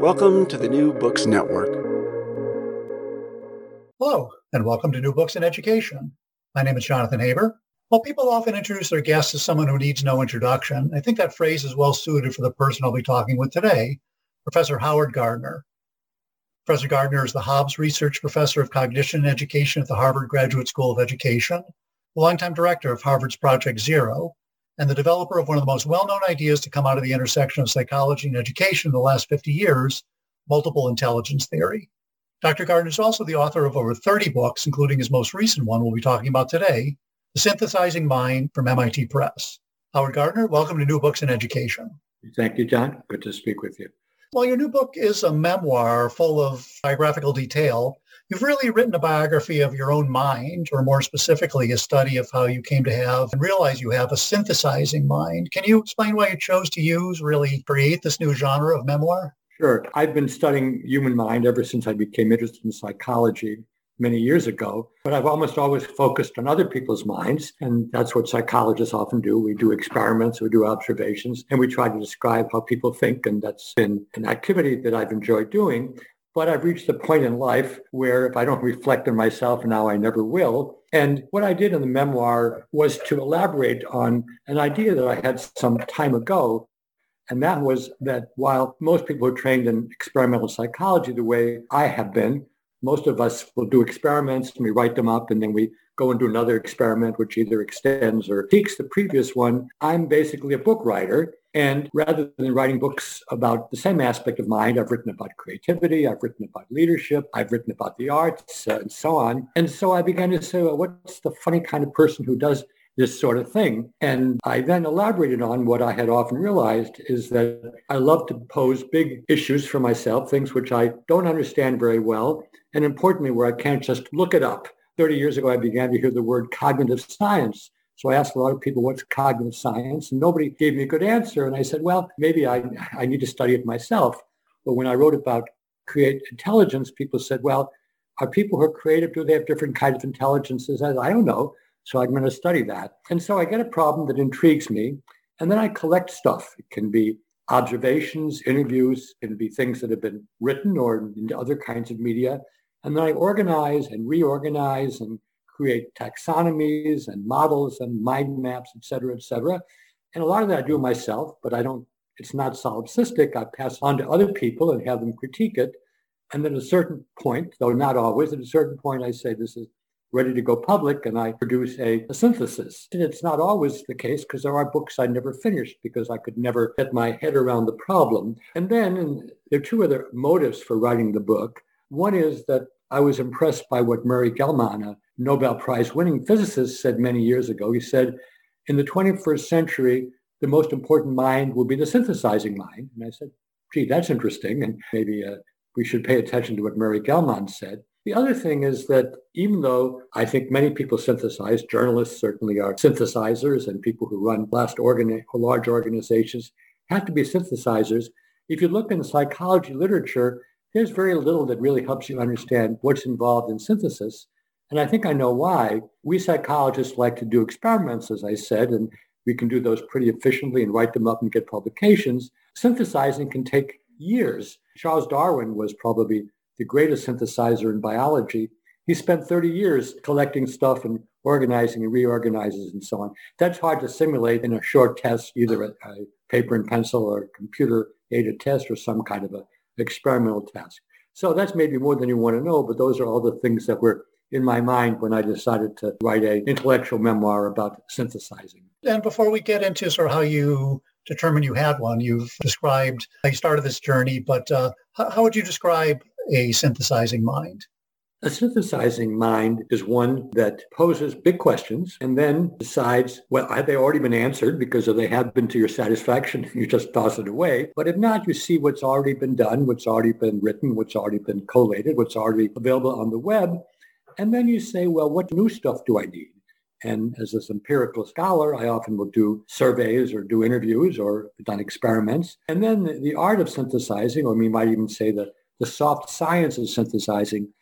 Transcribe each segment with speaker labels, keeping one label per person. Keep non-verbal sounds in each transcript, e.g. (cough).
Speaker 1: Welcome to the New Books Network.
Speaker 2: Hello, and welcome to New Books in Education. My name is Jonathan Haber. While people often introduce their guests as someone who needs no introduction, I think that phrase is well suited for the person I'll be talking with today, Professor Howard Gardner. Professor Gardner is the Hobbs Research Professor of Cognition and Education at the Harvard Graduate School of Education, the longtime director of Harvard's Project Zero, and the developer of one of the most well-known ideas to come out of the intersection of psychology and education in the last 50 years, multiple intelligence theory. Dr. Gardner is also the author of over 30 books, including his most recent one we'll be talking about today, The Synthesizing Mind from MIT Press. Howard Gardner, welcome to New Books in Education.
Speaker 3: Thank you, John. Good to speak with you.
Speaker 2: Well, your new book is a memoir full of biographical detail You've really written a biography of your own mind, or more specifically, a study of how you came to have and realize you have a synthesizing mind. Can you explain why you chose to use, really create this new genre of memoir?
Speaker 3: Sure. I've been studying human mind ever since I became interested in psychology many years ago, but I've almost always focused on other people's minds. And that's what psychologists often do. We do experiments, we do observations, and we try to describe how people think. And that's been an activity that I've enjoyed doing. But I've reached a point in life where if I don't reflect on myself now, I never will. And what I did in the memoir was to elaborate on an idea that I had some time ago. And that was that while most people are trained in experimental psychology the way I have been, most of us will do experiments and we write them up and then we go and do another experiment which either extends or peaks the previous one. I'm basically a book writer and rather than writing books about the same aspect of mind, I've written about creativity, I've written about leadership, I've written about the arts, uh, and so on. And so I began to say, well, what's the funny kind of person who does this sort of thing? And I then elaborated on what I had often realized is that I love to pose big issues for myself, things which I don't understand very well, and importantly, where I can't just look it up. 30 years ago, I began to hear the word cognitive science. So I asked a lot of people, what's cognitive science? And nobody gave me a good answer. And I said, well, maybe I, I need to study it myself. But when I wrote about create intelligence, people said, well, are people who are creative, do they have different kinds of intelligences? I, I don't know. So I'm going to study that. And so I get a problem that intrigues me. And then I collect stuff. It can be observations, interviews, it can be things that have been written or in other kinds of media. And then I organize and reorganize and create taxonomies and models and mind maps, et cetera, et cetera. And a lot of that I do myself, but I don't, it's not solipsistic. I pass on to other people and have them critique it. And then at a certain point, though not always, at a certain point, I say this is ready to go public and I produce a, a synthesis. And it's not always the case because there are books I never finished because I could never get my head around the problem. And then and there are two other motives for writing the book. One is that I was impressed by what Murray Gell-Mann, a Nobel Prize winning physicist, said many years ago. He said, in the 21st century, the most important mind will be the synthesizing mind. And I said, gee, that's interesting. And maybe uh, we should pay attention to what Murray Gell-Mann said. The other thing is that even though I think many people synthesize, journalists certainly are synthesizers and people who run large, organi- large organizations have to be synthesizers, if you look in psychology literature, there's very little that really helps you understand what's involved in synthesis. And I think I know why. We psychologists like to do experiments, as I said, and we can do those pretty efficiently and write them up and get publications. Synthesizing can take years. Charles Darwin was probably the greatest synthesizer in biology. He spent 30 years collecting stuff and organizing and reorganizes and so on. That's hard to simulate in a short test, either a, paper and pencil or computer aided test or some kind of a experimental task. So that's maybe more than you want to know, but those are all the things that were in my mind when I decided to write an intellectual memoir about synthesizing.
Speaker 2: And before we get into sort of how you determined you had one, you've described how you started this journey, but uh, how would you describe a synthesizing mind?
Speaker 3: A synthesizing mind is one that poses big questions and then decides, well, have they already been answered? Because if they have been to your satisfaction, (laughs) you just toss it away. But if not, you see what's already been done, what's already been written, what's already been collated, what's already available on the web. And then you say, well, what new stuff do I need? And as this empirical scholar, I often will do surveys or do interviews or done experiments. And then the, the art of synthesizing, or we might even say the, the soft science of synthesizing,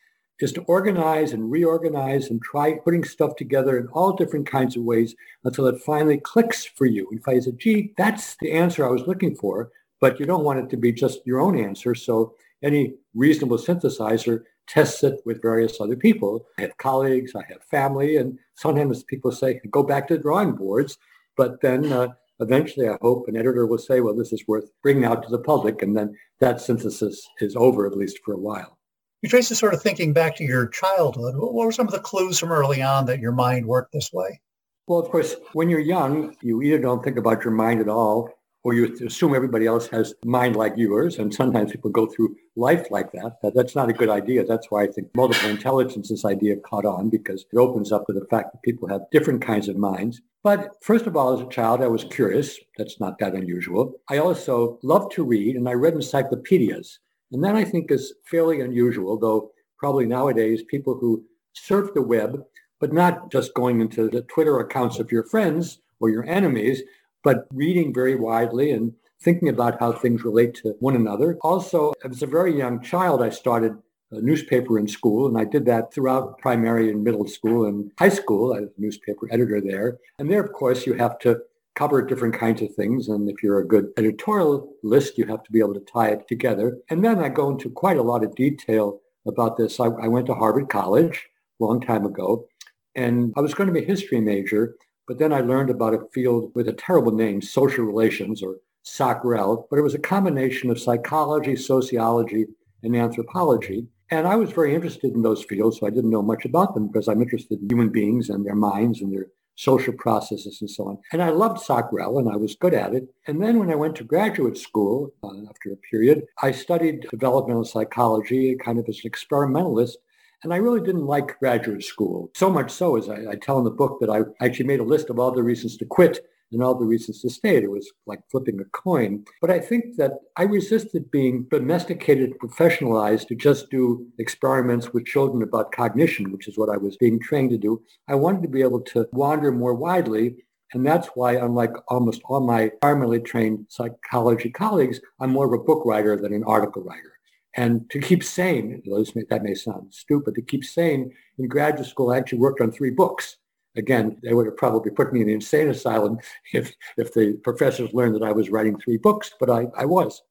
Speaker 3: is to organize and reorganize and try putting stuff together in all different kinds of ways until it finally clicks for you. And if I say, gee, that's the answer I was looking for, but you don't want it to be just your own answer. So any reasonable synthesizer tests it with various other people. I have colleagues, I have family, and sometimes people say, go back to the drawing boards. But then uh, eventually, I hope an editor will say, well, this is worth bringing out to the public. And then that synthesis is over, at least for a while.
Speaker 2: You trace this sort of thinking back to your childhood. What were some of the clues from early on that your mind worked this way?
Speaker 3: Well, of course, when you're young, you either don't think about your mind at all, or you assume everybody else has mind like yours. And sometimes people go through life like that. that. That's not a good idea. That's why I think multiple intelligence, this idea caught on because it opens up to the fact that people have different kinds of minds. But first of all, as a child, I was curious. That's not that unusual. I also loved to read, and I read encyclopedias. And that I think is fairly unusual, though probably nowadays people who surf the web, but not just going into the Twitter accounts of your friends or your enemies, but reading very widely and thinking about how things relate to one another. Also, as a very young child, I started a newspaper in school, and I did that throughout primary and middle school and high school. I was a newspaper editor there. And there, of course, you have to cover different kinds of things. And if you're a good editorialist, you have to be able to tie it together. And then I go into quite a lot of detail about this. I, I went to Harvard College a long time ago, and I was going to be a history major, but then I learned about a field with a terrible name, social relations or SOCREL, but it was a combination of psychology, sociology, and anthropology. And I was very interested in those fields, so I didn't know much about them because I'm interested in human beings and their minds and their social processes and so on. And I loved SOCREL and I was good at it. And then when I went to graduate school uh, after a period, I studied developmental psychology kind of as an experimentalist. And I really didn't like graduate school. So much so, as I, I tell in the book, that I actually made a list of all the reasons to quit and all the reasons to stay. It was like flipping a coin. But I think that I resisted being domesticated, professionalized to just do experiments with children about cognition, which is what I was being trained to do. I wanted to be able to wander more widely. And that's why, unlike almost all my primarily trained psychology colleagues, I'm more of a book writer than an article writer. And to keep sane, that may sound stupid, to keep sane in graduate school, I actually worked on three books. Again, they would have probably put me in the insane asylum if, if the professors learned that I was writing three books, but I, I was.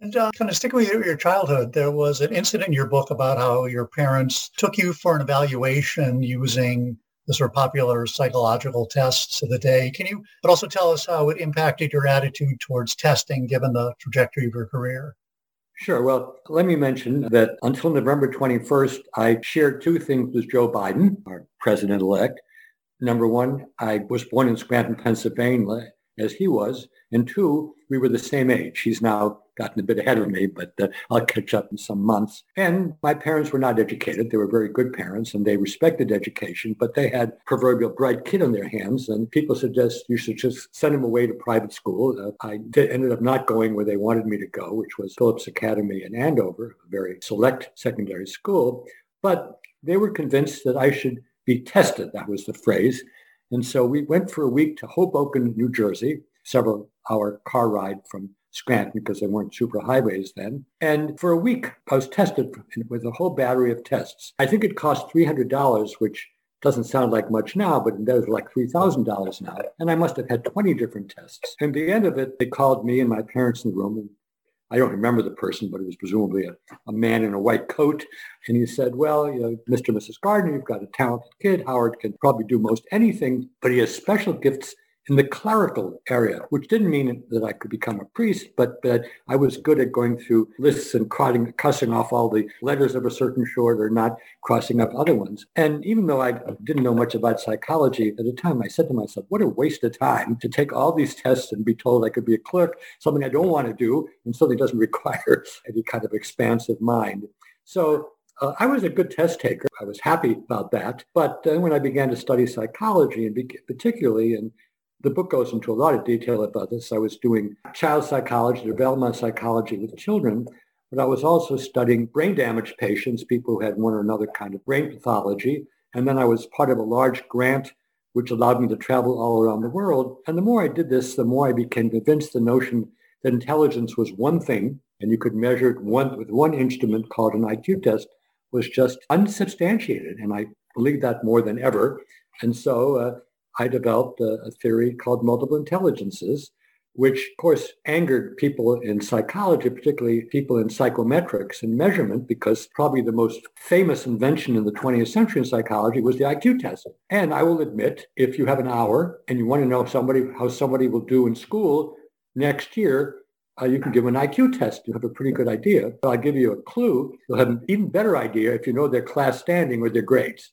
Speaker 2: And uh, kind of sticking with your, your childhood, there was an incident in your book about how your parents took you for an evaluation using the sort of popular psychological tests of the day. Can you but also tell us how it impacted your attitude towards testing given the trajectory of your career?
Speaker 3: Sure. Well, let me mention that until November 21st, I shared two things with Joe Biden, our president-elect. Number one, I was born in Scranton, Pennsylvania, as he was. And two, we were the same age. He's now gotten a bit ahead of me, but uh, I'll catch up in some months. And my parents were not educated. They were very good parents and they respected education, but they had proverbial bright kid on their hands. And people suggest you should just send him away to private school. Uh, I did, ended up not going where they wanted me to go, which was Phillips Academy in Andover, a very select secondary school. But they were convinced that I should be tested. That was the phrase. And so we went for a week to Hoboken, New Jersey, several hour car ride from Scranton because there weren't super highways then. And for a week, I was tested with a whole battery of tests. I think it cost $300, which doesn't sound like much now, but it was like $3,000 now. And I must have had 20 different tests. And the end of it, they called me and my parents in the room. And I don't remember the person, but it was presumably a, a man in a white coat. And he said, well, you know, Mr. and Mrs. Gardner, you've got a talented kid. Howard can probably do most anything, but he has special gifts in the clerical area, which didn't mean that I could become a priest, but that I was good at going through lists and cussing off all the letters of a certain sort or not crossing up other ones. And even though I didn't know much about psychology at the time, I said to myself, what a waste of time to take all these tests and be told I could be a clerk, something I don't want to do and something doesn't (laughs) require any kind of expansive mind. So uh, I was a good test taker. I was happy about that. But then when I began to study psychology, and particularly in the book goes into a lot of detail about this. I was doing child psychology, developmental psychology with children, but I was also studying brain damage patients, people who had one or another kind of brain pathology. And then I was part of a large grant which allowed me to travel all around the world. And the more I did this, the more I became convinced the notion that intelligence was one thing and you could measure it one, with one instrument called an IQ test was just unsubstantiated. And I believe that more than ever. And so uh, I developed a, a theory called multiple intelligences, which of course angered people in psychology, particularly people in psychometrics and measurement, because probably the most famous invention in the 20th century in psychology was the IQ test. And I will admit, if you have an hour and you want to know somebody how somebody will do in school next year, uh, you can give an IQ test. You have a pretty good idea. But I'll give you a clue. You'll have an even better idea if you know their class standing or their grades.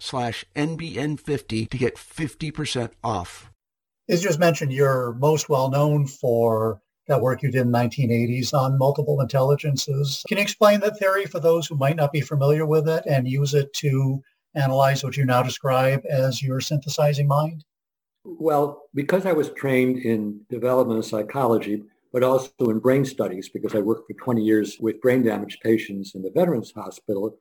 Speaker 1: slash NBN50 to get 50% off.
Speaker 2: As just mentioned, you're most well known for that work you did in the 1980s on multiple intelligences. Can you explain that theory for those who might not be familiar with it and use it to analyze what you now describe as your synthesizing mind?
Speaker 3: Well, because I was trained in developmental psychology, but also in brain studies, because I worked for 20 years with brain damage patients in the Veterans Hospital,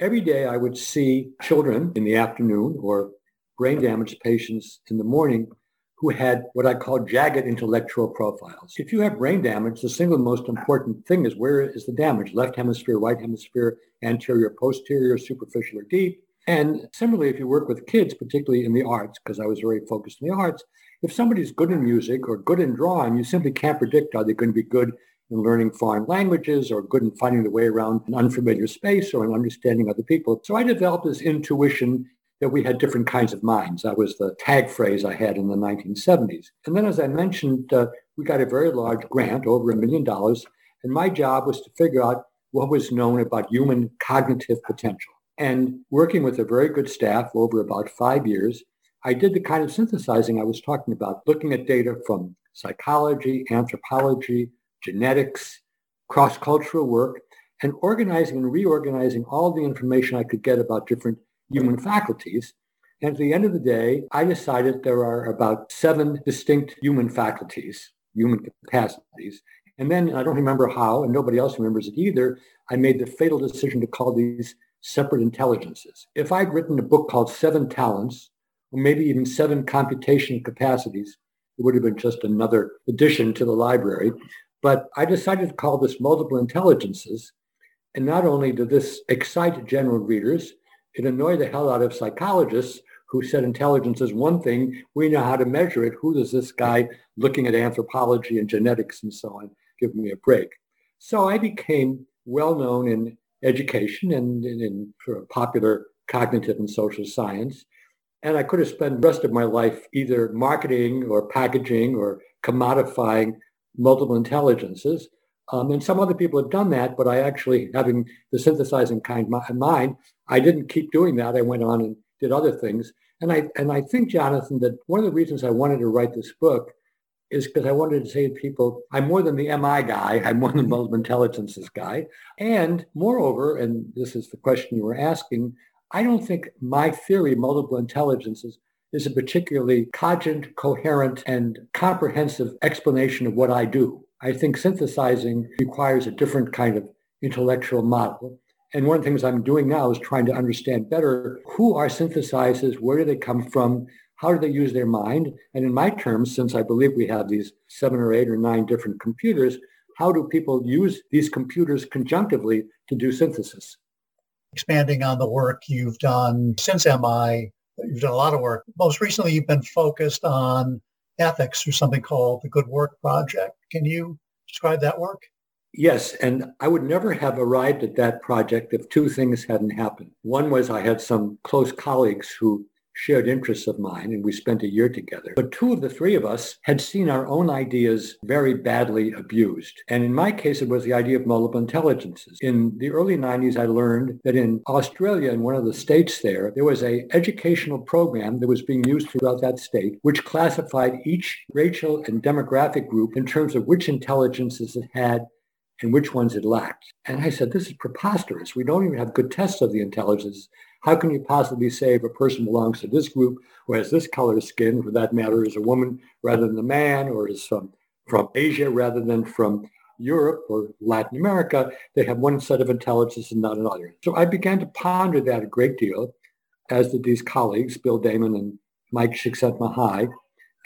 Speaker 3: Every day I would see children in the afternoon or brain damaged patients in the morning who had what I call jagged intellectual profiles. If you have brain damage, the single most important thing is where is the damage? Left hemisphere, right hemisphere, anterior, posterior, superficial or deep. And similarly, if you work with kids, particularly in the arts, because I was very focused in the arts, if somebody's good in music or good in drawing, you simply can't predict are they going to be good in learning foreign languages or good in finding the way around an unfamiliar space or in understanding other people. So I developed this intuition that we had different kinds of minds. That was the tag phrase I had in the 1970s. And then, as I mentioned, uh, we got a very large grant, over a million dollars. And my job was to figure out what was known about human cognitive potential. And working with a very good staff over about five years, I did the kind of synthesizing I was talking about, looking at data from psychology, anthropology, genetics, cross-cultural work, and organizing and reorganizing all the information I could get about different human faculties. And at the end of the day, I decided there are about seven distinct human faculties, human capacities. And then I don't remember how, and nobody else remembers it either, I made the fatal decision to call these separate intelligences. If I'd written a book called Seven Talents, or maybe even Seven Computational Capacities, it would have been just another addition to the library. But I decided to call this multiple intelligences. And not only did this excite general readers, it annoyed the hell out of psychologists who said intelligence is one thing. We know how to measure it. Who does this guy looking at anthropology and genetics and so on give me a break? So I became well known in education and in, in popular cognitive and social science. And I could have spent the rest of my life either marketing or packaging or commodifying multiple intelligences. Um, and some other people have done that, but I actually, having the synthesizing kind in mind, I didn't keep doing that. I went on and did other things. And I, and I think, Jonathan, that one of the reasons I wanted to write this book is because I wanted to say to people, I'm more than the MI guy. I'm more than multiple intelligences guy. And moreover, and this is the question you were asking, I don't think my theory, multiple intelligences, is a particularly cogent, coherent, and comprehensive explanation of what I do. I think synthesizing requires a different kind of intellectual model. And one of the things I'm doing now is trying to understand better who are synthesizers, where do they come from, how do they use their mind? And in my terms, since I believe we have these seven or eight or nine different computers, how do people use these computers conjunctively to do synthesis?
Speaker 2: Expanding on the work you've done since MI, you've done a lot of work. Most recently, you've been focused on ethics through something called the Good Work Project. Can you describe that work?
Speaker 3: Yes, and I would never have arrived at that project if two things hadn't happened. One was I had some close colleagues who shared interests of mine, and we spent a year together. But two of the three of us had seen our own ideas very badly abused. And in my case, it was the idea of multiple intelligences. In the early 90s, I learned that in Australia, in one of the states there, there was a educational program that was being used throughout that state, which classified each racial and demographic group in terms of which intelligences it had and which ones it lacked. And I said, this is preposterous. We don't even have good tests of the intelligence how can you possibly say if a person belongs to this group or has this color of skin, for that matter, is a woman rather than a man, or is from, from Asia rather than from Europe or Latin America, they have one set of intelligence and not another. So I began to ponder that a great deal, as did these colleagues, Bill Damon and Mike Csikszentmihalyi.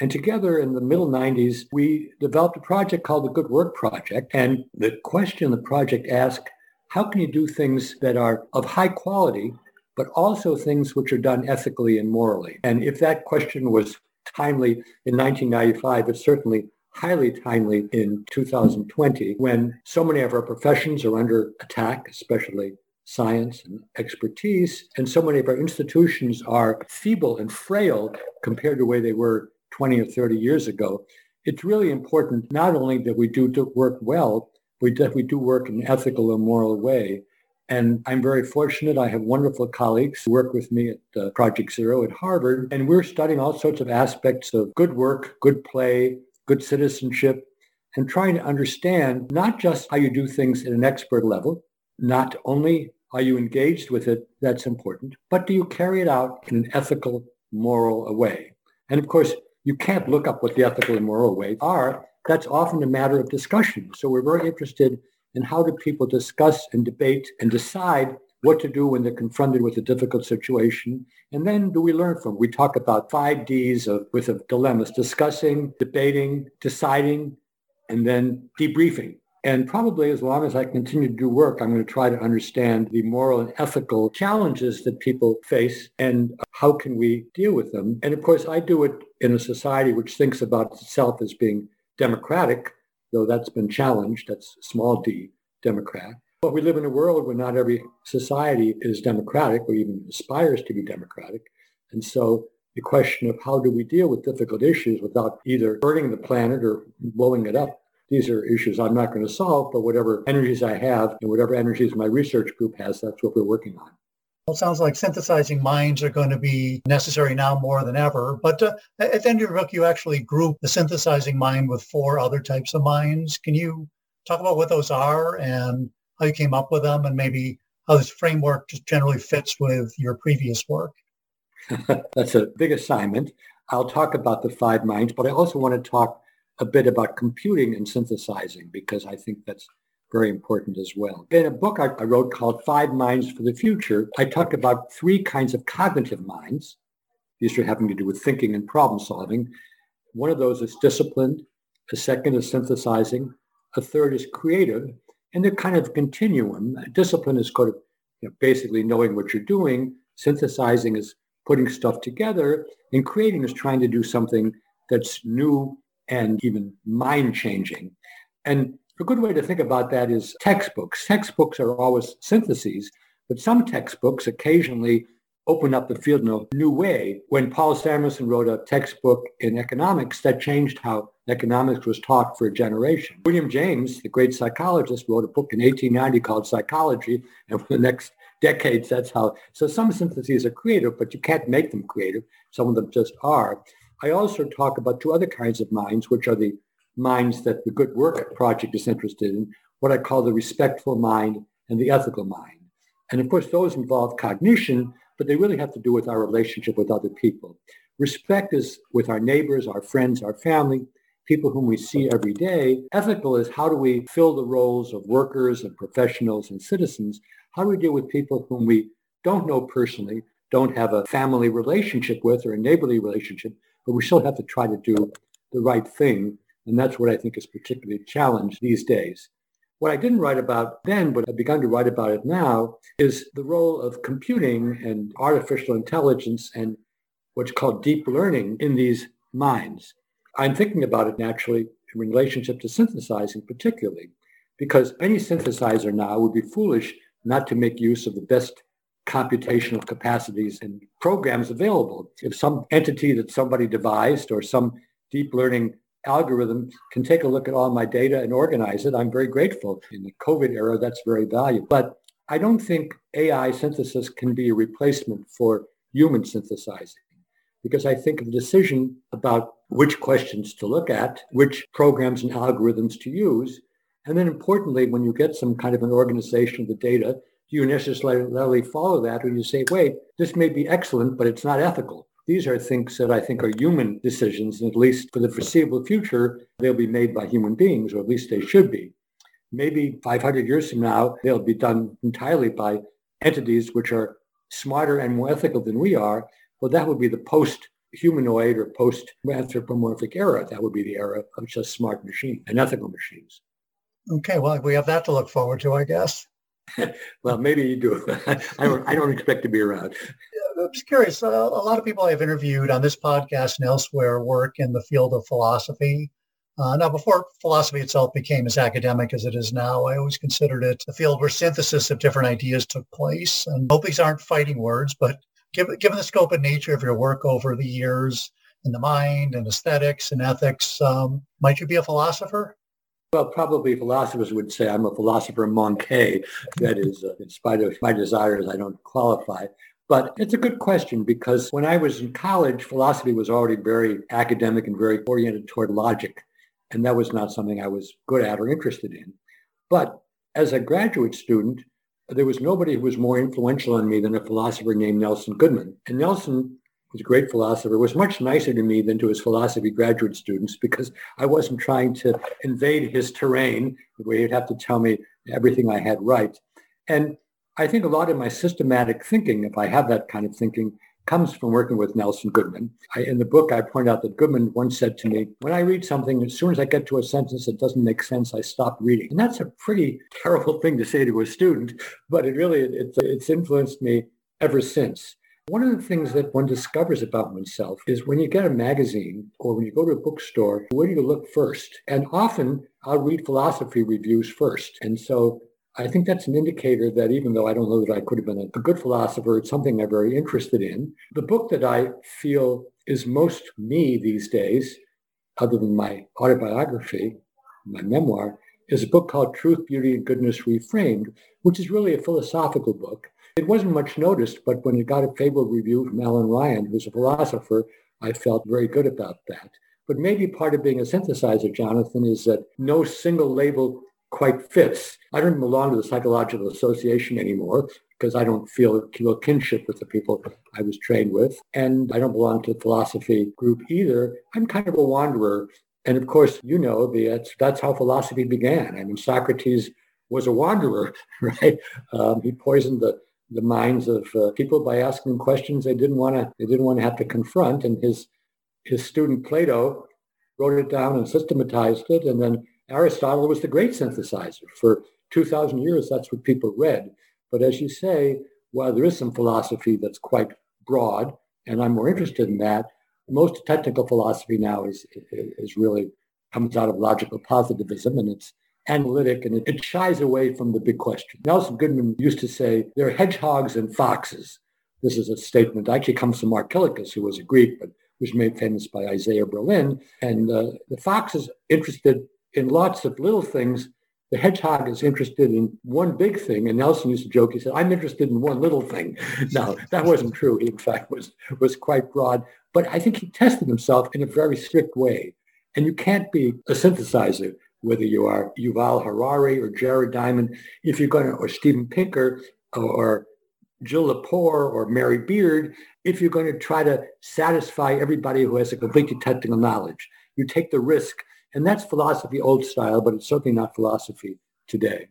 Speaker 3: And together in the middle 90s, we developed a project called the Good Work Project. And the question the project asked, how can you do things that are of high quality but also things which are done ethically and morally. And if that question was timely in 1995, it's certainly highly timely in 2020 when so many of our professions are under attack, especially science and expertise, and so many of our institutions are feeble and frail compared to way they were 20 or 30 years ago. It's really important not only that we do work well, but that we do work in an ethical and moral way. And I'm very fortunate. I have wonderful colleagues who work with me at uh, Project Zero at Harvard. And we're studying all sorts of aspects of good work, good play, good citizenship, and trying to understand not just how you do things at an expert level, not only are you engaged with it, that's important, but do you carry it out in an ethical, moral way? And of course, you can't look up what the ethical and moral ways are. That's often a matter of discussion. So we're very interested and how do people discuss and debate and decide what to do when they're confronted with a difficult situation? And then do we learn from? We talk about five Ds of with of dilemmas, discussing, debating, deciding, and then debriefing. And probably as long as I continue to do work, I'm going to try to understand the moral and ethical challenges that people face and uh, how can we deal with them. And of course, I do it in a society which thinks about itself as being democratic though that's been challenged. That's small d, Democrat. But we live in a world where not every society is democratic or even aspires to be democratic. And so the question of how do we deal with difficult issues without either burning the planet or blowing it up, these are issues I'm not going to solve, but whatever energies I have and whatever energies my research group has, that's what we're working on.
Speaker 2: Well, it sounds like synthesizing minds are going to be necessary now more than ever. But uh, at the end of your book, you actually group the synthesizing mind with four other types of minds. Can you talk about what those are and how you came up with them and maybe how this framework just generally fits with your previous work? (laughs)
Speaker 3: That's a big assignment. I'll talk about the five minds, but I also want to talk a bit about computing and synthesizing because I think that's very important as well. In a book I, I wrote called Five Minds for the Future, I talked about three kinds of cognitive minds. These are having to do with thinking and problem solving. One of those is disciplined. The second is synthesizing. A third is creative. And they're kind of continuum. Discipline is kind of you know, basically knowing what you're doing. Synthesizing is putting stuff together. And creating is trying to do something that's new and even mind changing. And A good way to think about that is textbooks. Textbooks are always syntheses, but some textbooks occasionally open up the field in a new way. When Paul Samuelson wrote a textbook in economics, that changed how economics was taught for a generation. William James, the great psychologist, wrote a book in 1890 called Psychology, and for the next decades, that's how. So some syntheses are creative, but you can't make them creative. Some of them just are. I also talk about two other kinds of minds, which are the minds that the Good Work Project is interested in, what I call the respectful mind and the ethical mind. And of course, those involve cognition, but they really have to do with our relationship with other people. Respect is with our neighbors, our friends, our family, people whom we see every day. Ethical is how do we fill the roles of workers and professionals and citizens? How do we deal with people whom we don't know personally, don't have a family relationship with or a neighborly relationship, but we still have to try to do the right thing. And that's what I think is particularly challenged these days. What I didn't write about then, but I've begun to write about it now, is the role of computing and artificial intelligence and what's called deep learning in these minds. I'm thinking about it naturally in relationship to synthesizing particularly, because any synthesizer now would be foolish not to make use of the best computational capacities and programs available. If some entity that somebody devised or some deep learning algorithm can take a look at all my data and organize it, I'm very grateful. In the COVID era, that's very valuable. But I don't think AI synthesis can be a replacement for human synthesizing because I think the decision about which questions to look at, which programs and algorithms to use, and then importantly, when you get some kind of an organization of the data, do you necessarily follow that or do you say, wait, this may be excellent, but it's not ethical? These are things that I think are human decisions, and at least for the foreseeable future, they'll be made by human beings, or at least they should be. Maybe 500 years from now, they'll be done entirely by entities which are smarter and more ethical than we are, well, that would be the post-humanoid or post-anthropomorphic era. That would be the era of just smart machines and ethical machines.
Speaker 2: Okay, well, we have that to look forward to, I guess. (laughs)
Speaker 3: well, maybe you do. (laughs) I, don't, I don't expect to be around. (laughs)
Speaker 2: I'm just curious. Uh, a lot of people I've interviewed on this podcast and elsewhere work in the field of philosophy. Uh, now, before philosophy itself became as academic as it is now, I always considered it a field where synthesis of different ideas took place. And hope these aren't fighting words, but given, given the scope and nature of your work over the years in the mind and aesthetics and ethics, um, might you be a philosopher?
Speaker 3: Well, probably philosophers would say I'm a philosopher manqué. That is, uh, in spite of my desires, I don't qualify. But it's a good question because when I was in college, philosophy was already very academic and very oriented toward logic. And that was not something I was good at or interested in. But as a graduate student, there was nobody who was more influential on me than a philosopher named Nelson Goodman. And Nelson was a great philosopher, was much nicer to me than to his philosophy graduate students because I wasn't trying to invade his terrain where he'd have to tell me everything I had right. And I think a lot of my systematic thinking, if I have that kind of thinking, comes from working with Nelson Goodman. I, in the book, I point out that Goodman once said to me, when I read something, as soon as I get to a sentence that doesn't make sense, I stop reading. And that's a pretty terrible thing to say to a student, but it really, it, it's influenced me ever since. One of the things that one discovers about oneself is when you get a magazine or when you go to a bookstore, where do you look first? And often I'll read philosophy reviews first. And so I think that's an indicator that even though I don't know that I could have been a good philosopher, it's something I'm very interested in. The book that I feel is most me these days, other than my autobiography, my memoir, is a book called Truth, Beauty, and Goodness Reframed, which is really a philosophical book. It wasn't much noticed, but when it got a favorable review from Alan Ryan, who's a philosopher, I felt very good about that. But maybe part of being a synthesizer, Jonathan, is that no single label quite fits. I don't belong to the psychological association anymore because I don't feel real kinship with the people I was trained with. And I don't belong to the philosophy group either. I'm kind of a wanderer. And of course, you know, that's, that's how philosophy began. I mean, Socrates was a wanderer, (laughs) right? Um, he poisoned the, the minds of uh, people by asking questions they didn't want to they didn't want to have to confront. And his his student Plato wrote it down and systematized it, and then Aristotle was the great synthesizer. For 2,000 years, that's what people read. But as you say, while there is some philosophy that's quite broad, and I'm more interested in that, most technical philosophy now is, is really comes out of logical positivism, and it's analytic and it, it shies away from the big question. Nelson Goodman used to say, there are hedgehogs and foxes. This is a statement actually comes from Archilochus, who was a Greek, but was made famous by Isaiah Berlin. And uh, the fox is interested in lots of little things. The hedgehog is interested in one big thing. And Nelson used to joke, he said, I'm interested in one little thing. (laughs) no, that wasn't true. He, in fact, was, was quite broad. But I think he tested himself in a very strict way. And you can't be a synthesizer, whether you are Yuval Harari or Jared Diamond, if you're going to, or Steven Pinker or Jill Lepore or Mary Beard, if you're going to try to satisfy everybody who has a completely technical knowledge. You take the risk. And that's philosophy old style, but it's certainly not philosophy today.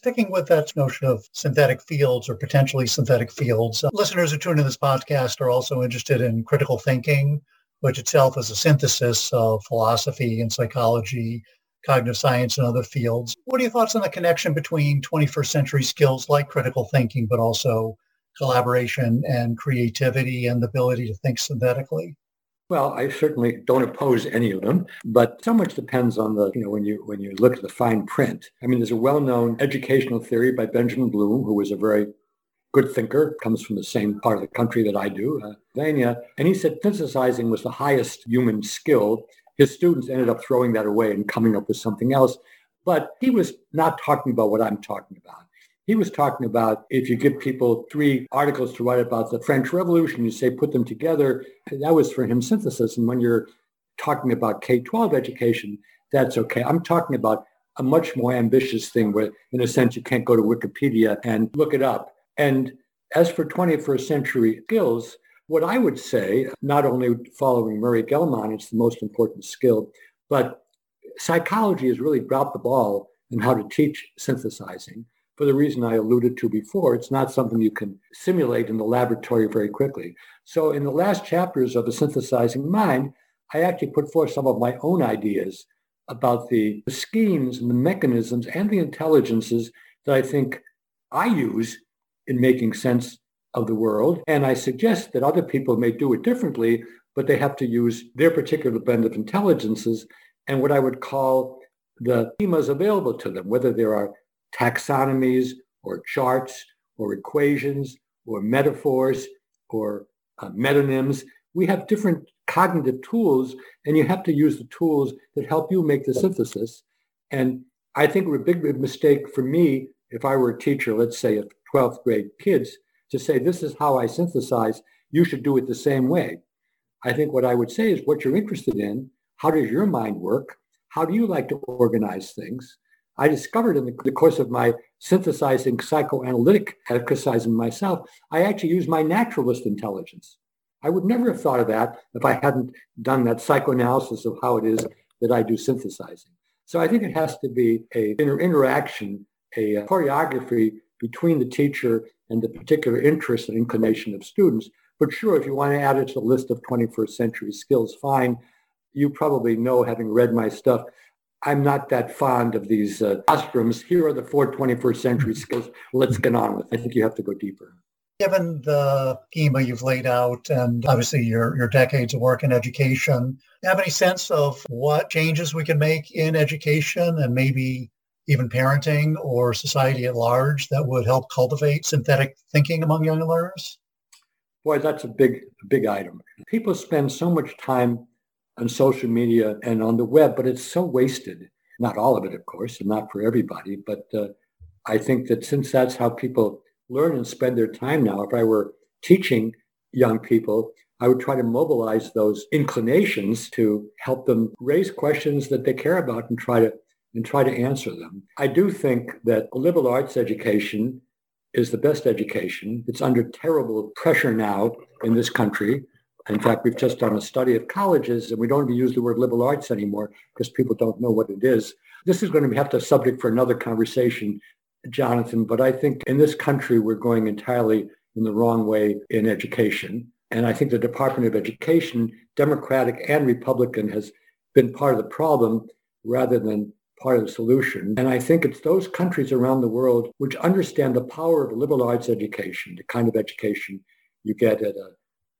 Speaker 2: Sticking with that notion of synthetic fields or potentially synthetic fields, uh, listeners who tune in this podcast are also interested in critical thinking, which itself is a synthesis of philosophy and psychology, cognitive science, and other fields. What are your thoughts on the connection between 21st century skills like critical thinking, but also collaboration and creativity and the ability to think synthetically?
Speaker 3: Well, I certainly don't oppose any of them, but so much depends on the, you know, when you when you look at the fine print. I mean, there's a well-known educational theory by Benjamin Bloom, who was a very good thinker, comes from the same part of the country that I do, uh, Pennsylvania, and he said synthesizing was the highest human skill. His students ended up throwing that away and coming up with something else. But he was not talking about what I'm talking about. He was talking about if you give people three articles to write about the French Revolution, you say put them together. That was for him synthesis. And when you're talking about K-12 education, that's okay. I'm talking about a much more ambitious thing where, in a sense, you can't go to Wikipedia and look it up. And as for 21st century skills, what I would say, not only following Murray Gell-Mann, it's the most important skill, but psychology has really dropped the ball in how to teach synthesizing for the reason I alluded to before. It's not something you can simulate in the laboratory very quickly. So in the last chapters of the synthesizing mind, I actually put forth some of my own ideas about the, schemes and the mechanisms and the intelligences that I think I use in making sense of the world. And I suggest that other people may do it differently, but they have to use their particular blend of intelligences and what I would call the schemas available to them, whether there are taxonomies or charts or equations or metaphors or uh, metonyms. We have different cognitive tools, and you have to use the tools that help you make the synthesis. And I think it would be a big mistake for me if I were a teacher, let's say of 12th grade kids, to say, this is how I synthesize. You should do it the same way. I think what I would say is what you're interested in. How does your mind work? How do you like to organize things? I discovered in the, course of my synthesizing psychoanalytic exercising myself, I actually use my naturalist intelligence. I would never have thought of that if I hadn't done that psychoanalysis of how it is that I do synthesizing. So I think it has to be a inter- interaction, a, a choreography between the teacher and the particular interest and inclination of students. But sure, if you want to add it to the list of 21st century skills, fine. You probably know, having read my stuff, I'm not that fond of these uh. Here are the four 21st century (laughs) skills. Let's get on with it. I think you have to go deeper.
Speaker 2: Given the schema you've laid out and obviously your, your decades of work in education, have any sense of what changes we can make in education and maybe even parenting or society at large that would help cultivate synthetic thinking among young learners?
Speaker 3: Boy, that's a big, big item. People spend so much time on social media and on the web, but it's so wasted. Not all of it, of course, and not for everybody. But uh, I think that since that's how people learn and spend their time now, if I were teaching young people, I would try to mobilize those inclinations to help them raise questions that they care about and try to and try to answer them. I do think that a liberal arts education is the best education. It's under terrible pressure now in this country. In fact, we've just done a study of colleges and we don't even use the word liberal arts anymore because people don't know what it is. This is going to have to subject for another conversation, Jonathan, but I think in this country, we're going entirely in the wrong way in education. And I think the Department of Education, Democratic and Republican, has been part of the problem rather than part of the solution. And I think it's those countries around the world which understand the power of liberal arts education, the kind of education you get at a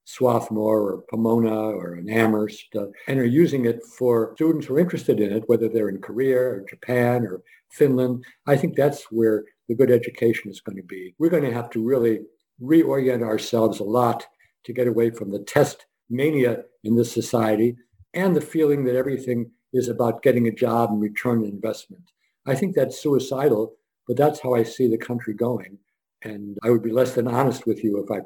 Speaker 3: Swarthmore or Pomona or an Amherst, uh, and are using it for students who are interested in it, whether they're in Korea or Japan or Finland. I think that's where the good education is going to be. We're going to have to really reorient ourselves a lot to get away from the test mania in this society and the feeling that everything is about getting a job and return investment. I think that's suicidal, but that's how I see the country going. And I would be less than honest with you if I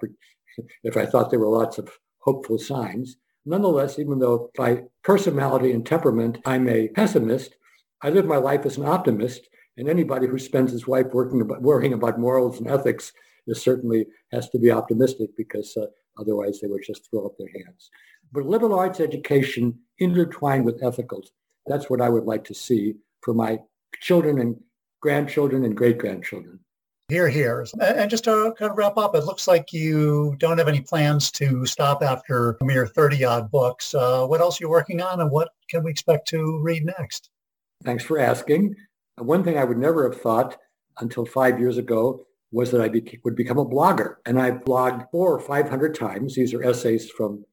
Speaker 3: if I thought there were lots of hopeful signs. Nonetheless, even though by personality and temperament I'm a pessimist, I live my life as an optimist. And anybody who spends his life working about, worrying about morals and ethics is certainly has to be optimistic because uh, otherwise they would just throw up their hands. But liberal arts education intertwined with ethicals, that's what I would like to see for my children and grandchildren and great-grandchildren.
Speaker 2: Hear, hear. And just to kind of wrap up, it looks like you don't have any plans to stop after a mere 30 odd books. Uh, what else are you working on and what can we expect to read next?
Speaker 3: Thanks for asking. One thing I would never have thought until five years ago was that I be- would become a blogger. And I've blogged four or 500 times. These are essays from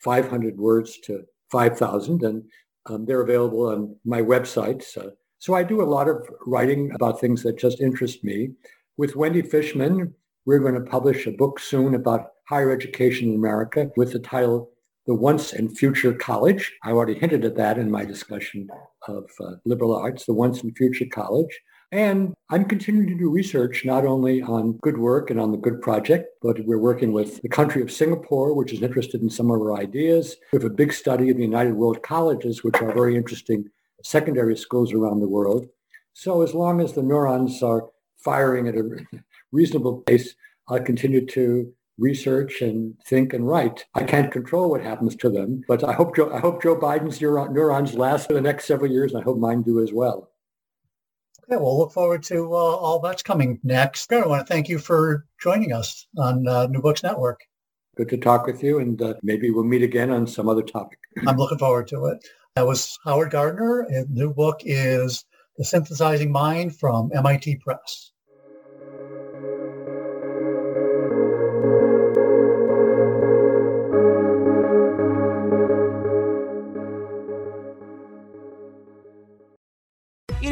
Speaker 3: 500 words to 5,000, and um, they're available on my website. So, so I do a lot of writing about things that just interest me. With Wendy Fischman, we're going to publish a book soon about higher education in America with the title The Once and Future College. I already hinted at that in my discussion of uh, liberal arts, The Once and Future College. And I'm continuing to do research not only on good work and on the good project, but we're working with the country of Singapore, which is interested in some of our ideas. We have a big study of the United World Colleges, which are very interesting secondary schools around the world. So as long as the neurons are firing at a reasonable pace, I'll continue to research and think and write. I can't control what happens to them, but I hope Joe, I hope Joe Biden's neurons last for the next several years, and I hope mine do as well.
Speaker 2: Okay, we'll look forward to uh, all that's coming next. I want to thank you for joining us on uh, New Books Network.
Speaker 3: Good to talk with you, and uh, maybe we'll meet again on some other topic. (laughs)
Speaker 2: I'm looking forward to it. That was Howard Gardner. The new book is The Synthesizing Mind from MIT Press.